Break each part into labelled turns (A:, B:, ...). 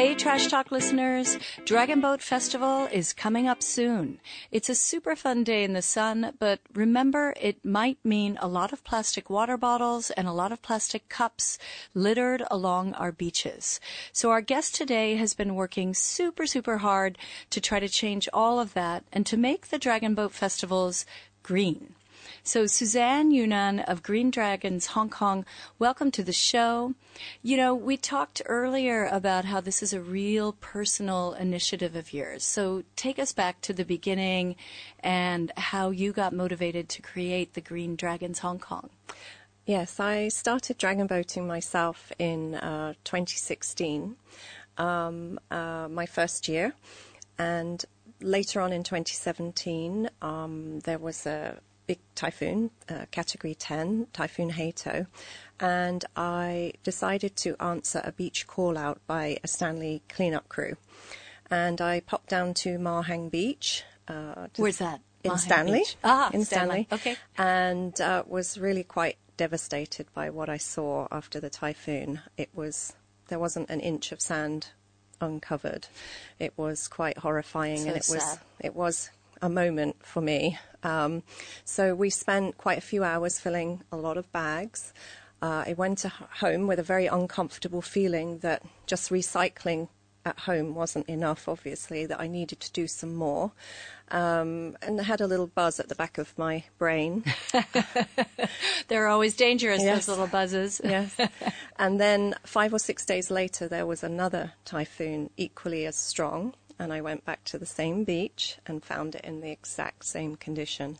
A: Hey, Trash Talk listeners. Dragon Boat Festival is coming up soon. It's a super fun day in the sun, but remember, it might mean a lot of plastic water bottles and a lot of plastic cups littered along our beaches. So our guest today has been working super, super hard to try to change all of that and to make the Dragon Boat Festivals green. So Suzanne Yunnan of Green Dragons Hong Kong, welcome to the show. You know, we talked earlier about how this is a real personal initiative of yours. So take us back to the beginning and how you got motivated to create the Green Dragons Hong Kong.
B: Yes, I started dragon boating myself in uh, 2016, um, uh, my first year, and later on in 2017, um, there was a big typhoon, uh, Category 10, Typhoon Hato, and I decided to answer a beach call out by a Stanley cleanup crew. And I popped down to Ma Hang Beach.
A: Uh, Where's that?
B: In Stanley.
A: Beach. Ah,
B: in
A: Stanley.
B: Stanley.
A: Okay.
B: And uh, was really quite devastated by what I saw after the typhoon. It was there wasn't an inch of sand uncovered. It was quite horrifying,
A: So
B: and it was it was a moment for me. Um, so we spent quite a few hours filling a lot of bags. Uh, I went to home with a very uncomfortable feeling that just recycling at home wasn't enough, obviously, that I needed to do some more. Um, and I had a little buzz at the back of my brain.
A: They're always dangerous,
B: Yes.
A: those little buzzes.
B: yes. And then five or six days later, there was another typhoon equally as strong. And I went back to the same beach and found it in the exact same condition.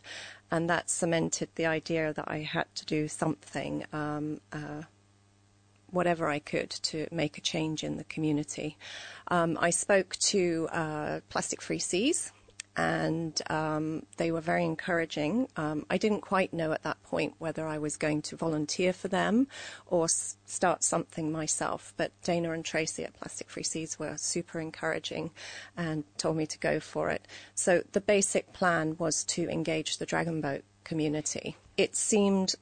B: And that cemented the idea that I had to do something, um, uh, whatever I could, to make a change in the community. Um, I spoke to uh, Plastic Free Seas, and um, they were very encouraging. Um, I didn't quite know at that point whether I was going to volunteer for them or s- start something myself, but Dana and Tracy at Plastic Free Seas were super encouraging and told me to go for it. So the basic plan was to engage the dragon boat community. It seemed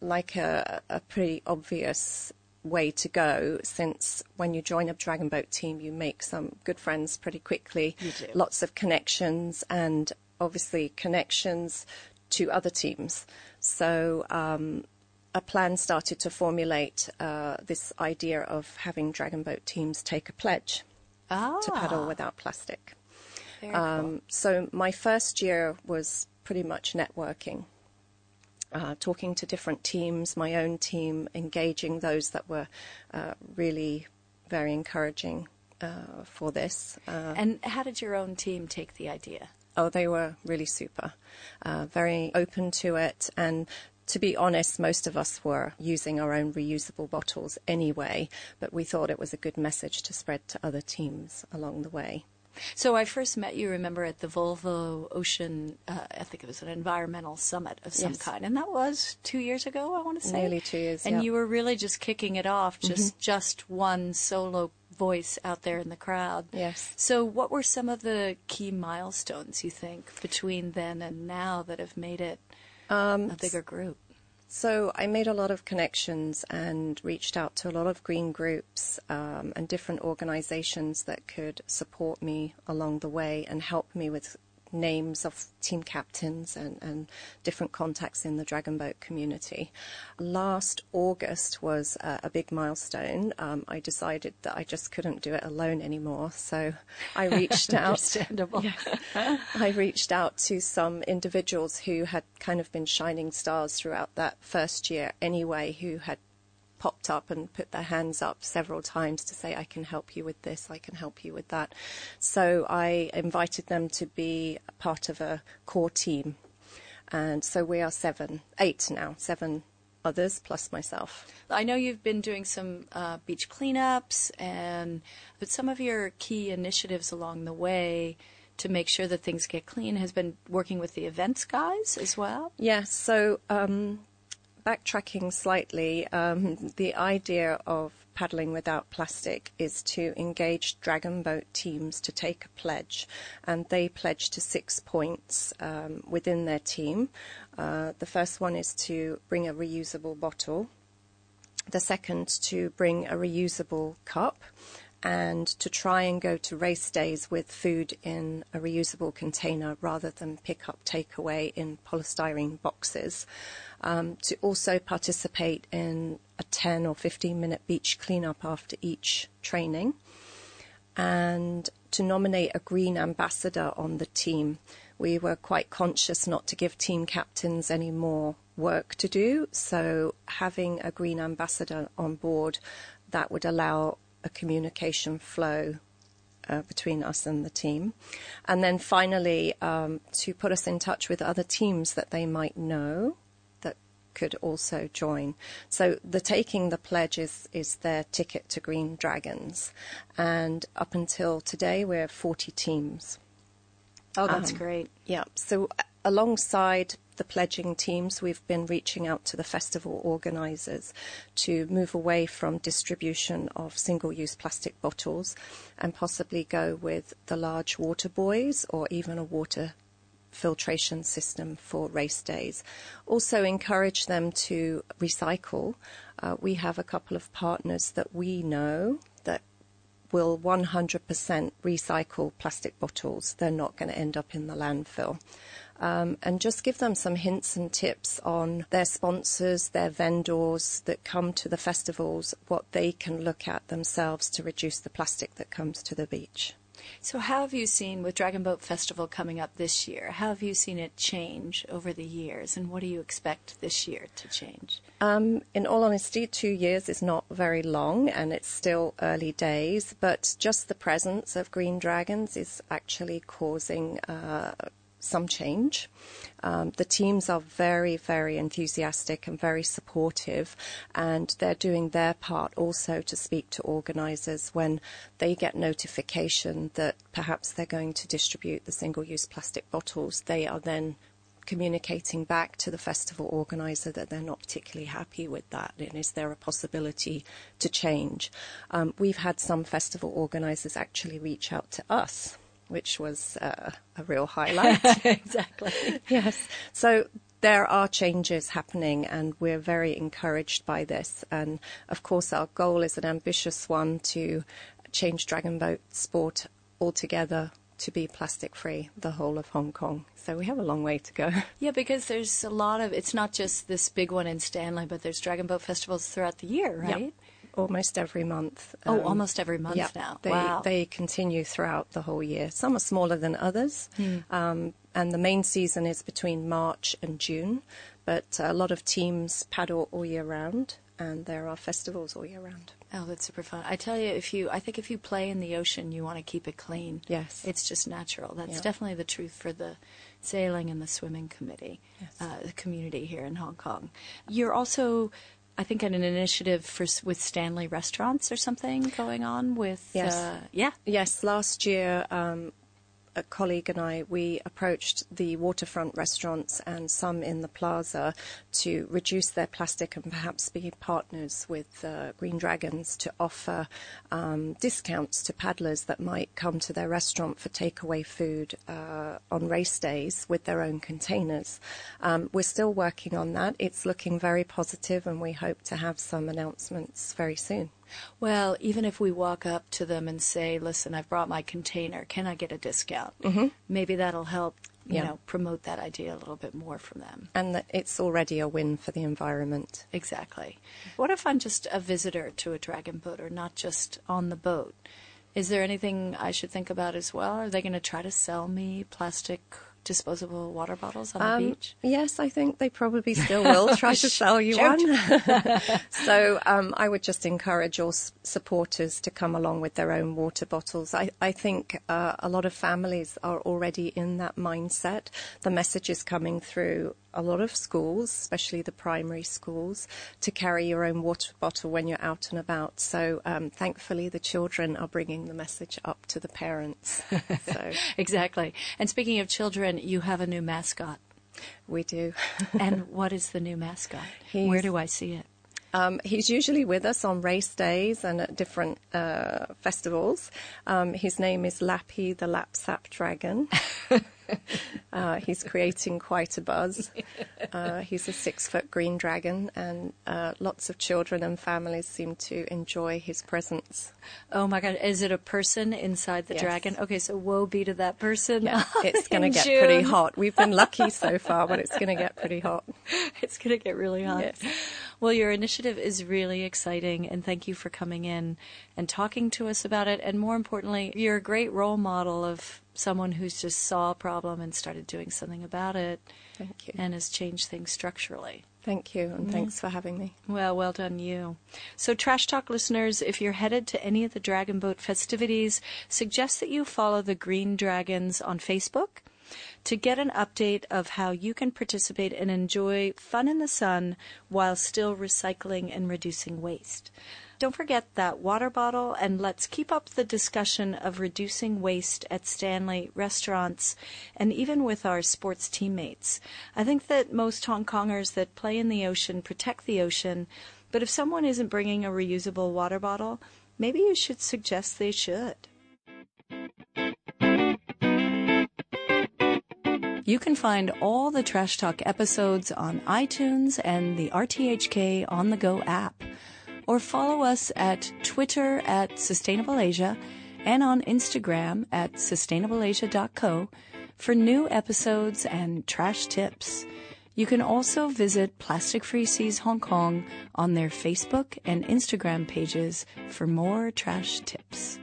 B: like a, a pretty obvious way to go since when you join a dragon boat team you make some good friends pretty quickly.
A: You do.
B: lots of connections and obviously connections to other teams. So um, a plan started to formulate uh, this idea of having dragon boat teams take a pledge
A: Ah,
B: to paddle without plastic.
A: Very cool.
B: um, so my first year was pretty much networking, uh, talking to different teams, my own team, engaging those that were uh, really very encouraging uh, for this. Uh,
A: And how did your own team take the idea?
B: oh, they were really super, uh, very open to it, and. To be honest, most of us were using our own reusable bottles anyway, but we thought it was a good message to spread to other teams along the way.
A: So I first met you, remember, at the Volvo Ocean, uh, I think it was an environmental summit of some
B: Yes.
A: kind, and that was two years ago, I want to say.
B: Nearly two years,
A: And
B: yeah.
A: you were really just kicking it off, just just one solo voice out there in the crowd.
B: Yes.
A: So what were some of the key milestones you think between then and now that have made it
B: Um,
A: a bigger group?
B: So I made a lot of connections and reached out to a lot of green groups um, and different organizations that could support me along the way and help me with names of team captains and, and different contacts in the Dragon Boat community. Last August was uh, a big milestone. Um, I decided that I just couldn't do it alone anymore, so I reached out.
A: Understandable.
B: I reached out to some individuals who had kind of been shining stars throughout that first year anyway, who had popped up and put their hands up several times to say, I can help you with this, I can help you with that. So I invited them to be part of a core team. And so we are seven, eight now, seven others plus myself.
A: I know you've been doing some uh, beach cleanups, and but some of your key initiatives along the way to make sure that things get clean has been working with the events guys as well.
B: Yes, so um, backtracking slightly, um, the idea of paddling without plastic is to engage dragon boat teams to take a pledge, and they pledge to six points um, within their team. Uh, the first one is to bring a reusable bottle. The second to bring a reusable cup, and to try and go to race days with food in a reusable container rather than pick up takeaway in polystyrene boxes. Um, to also participate in a 10 or 15 minute beach cleanup after each training, and to nominate a green ambassador on the team. We were quite conscious not to give team captains any more work to do, so having a green ambassador on board that would allow a communication flow uh, between us and the team. And then finally, um, to put us in touch with other teams that they might know that could also join. So the taking the pledge is, is their ticket to Green Dragons. And up until today, we're 40 teams.
A: Oh, that's um, great.
B: Yeah. So alongside the pledging teams, we've been reaching out to the festival organisers to move away from distribution of single use plastic bottles and possibly go with the large water buoys or even a water filtration system for race days. Also, encourage them to recycle. Uh, we have a couple of partners that we know that will 100% recycle plastic bottles. They're not going to end up in the landfill um, and just give them some hints and tips on their sponsors, their vendors that come to the festivals, what they can look at themselves to reduce the plastic that comes to the beach.
A: So, how have you seen with Dragon Boat Festival coming up this year? How have you seen it change over the years, and what do you expect this year to change?
B: Um, in all honesty, two years is not very long, and it's still early days. But just the presence of green dragons is actually causing uh, some change. Um, the teams are very, very enthusiastic and very supportive, and they're doing their part also to speak to organisers when they get notification that perhaps they're going to distribute the single use plastic bottles. They are then communicating back to the festival organizer that they're not particularly happy with that and is there a possibility to change. Um, we've had some festival organizers actually reach out to us which was uh, a real highlight.
A: exactly.
B: yes. So there are changes happening, and we're very encouraged by this. And of course, our goal is an ambitious one to change dragon boat sport altogether to be plastic free the whole of Hong Kong. So we have a long way to go.
A: Yeah, because there's a lot of it's not just this big one in Stanley, but there's dragon boat festivals throughout the year, right?
B: Yep almost every month.
A: Oh, um, almost every month
B: yeah,
A: now.
B: They,
A: wow.
B: They continue throughout the whole year. Some are smaller than others, hmm. um, and the main season is between March and June. But a lot of teams paddle all year round, and there are festivals all year round.
A: Oh, that's super fun. I tell you, if you, I think if you play in the ocean, you want to keep it clean.
B: Yes.
A: It's just natural. That's yeah. definitely the truth for the sailing and the swimming committee, yes. uh, the community here in Hong Kong. You're also I think an initiative for with Stanley Restaurants or something going on with
B: yes. uh,
A: yeah.
B: Yes last year um, a colleague and I, we approached the waterfront restaurants and some in the plaza to reduce their plastic and perhaps be partners with uh, Green Dragons to offer um, discounts to paddlers that might come to their restaurant for takeaway food uh, on race days with their own containers. Um, we're still working on that. It's looking very positive, and we hope to have some announcements very soon.
A: Well, even if we walk up to them and say, "Listen, I've brought my container. Can I get a discount?"
B: Mm-hmm.
A: Maybe that'll help. You yeah. know, promote that idea a little bit more from them.
B: And that it's already a win for the environment.
A: Exactly. What if I'm just a visitor to a dragon boat or not just on the boat? Is there anything I should think about as well? Are they going to try to sell me plastic disposable water bottles on um, the beach?
B: Yes, I think they probably still will try to sell you one. so um, I would just encourage all supporters to come along with their own water bottles. I, I think uh, a lot of families are already in that mindset. The message is coming through a lot of schools, especially the primary schools, to carry your own water bottle when you're out and about. So um, thankfully, the children are bringing the message up to the parents.
A: So. exactly. And speaking of children, you have a new mascot.
B: We do.
A: and what is the new mascot? He's, Where do I see it?
B: Um, he's usually with us on race days and at different uh, festivals. Um, his name is Lappy the Lapsap Dragon. uh, he's creating quite a buzz. Uh, he's a six foot green dragon, and uh, lots of children and families seem to enjoy his presence.
A: Oh my God. Is it a person inside the
B: Yes.
A: dragon? Okay, so woe be to that person.
B: Yeah, it's going to get pretty hot. We've been lucky so far, but it's going to get pretty hot.
A: It's going to get really hot.
B: Yes.
A: Well, your initiative is really exciting, and thank you for coming in and talking to us about it. And more importantly, you're a great role model of someone who's just saw a problem and started doing something about it
B: Thank you.
A: and has changed things structurally.
B: Thank you, and mm-hmm. thanks for having me.
A: Well, well done you. So, Trash Talk listeners, if you're headed to any of the Dragon Boat festivities, suggest that you follow the Green Dragons on Facebook to get an update of how you can participate and enjoy fun in the sun while still recycling and reducing waste. Don't forget that water bottle, and let's keep up the discussion of reducing waste at Stanley restaurants and even with our sports teammates. I think that most Hong Kongers that play in the ocean protect the ocean, but if someone isn't bringing a reusable water bottle, maybe you should suggest they should. You can find all the Trash Talk episodes on iTunes and the RTHK On the Go app, or follow us at Twitter at Sustainable Asia and on Instagram at sustainableasia.co for new episodes and trash tips. You can also visit Plastic Free Seas Hong Kong on their Facebook and Instagram pages for more trash tips.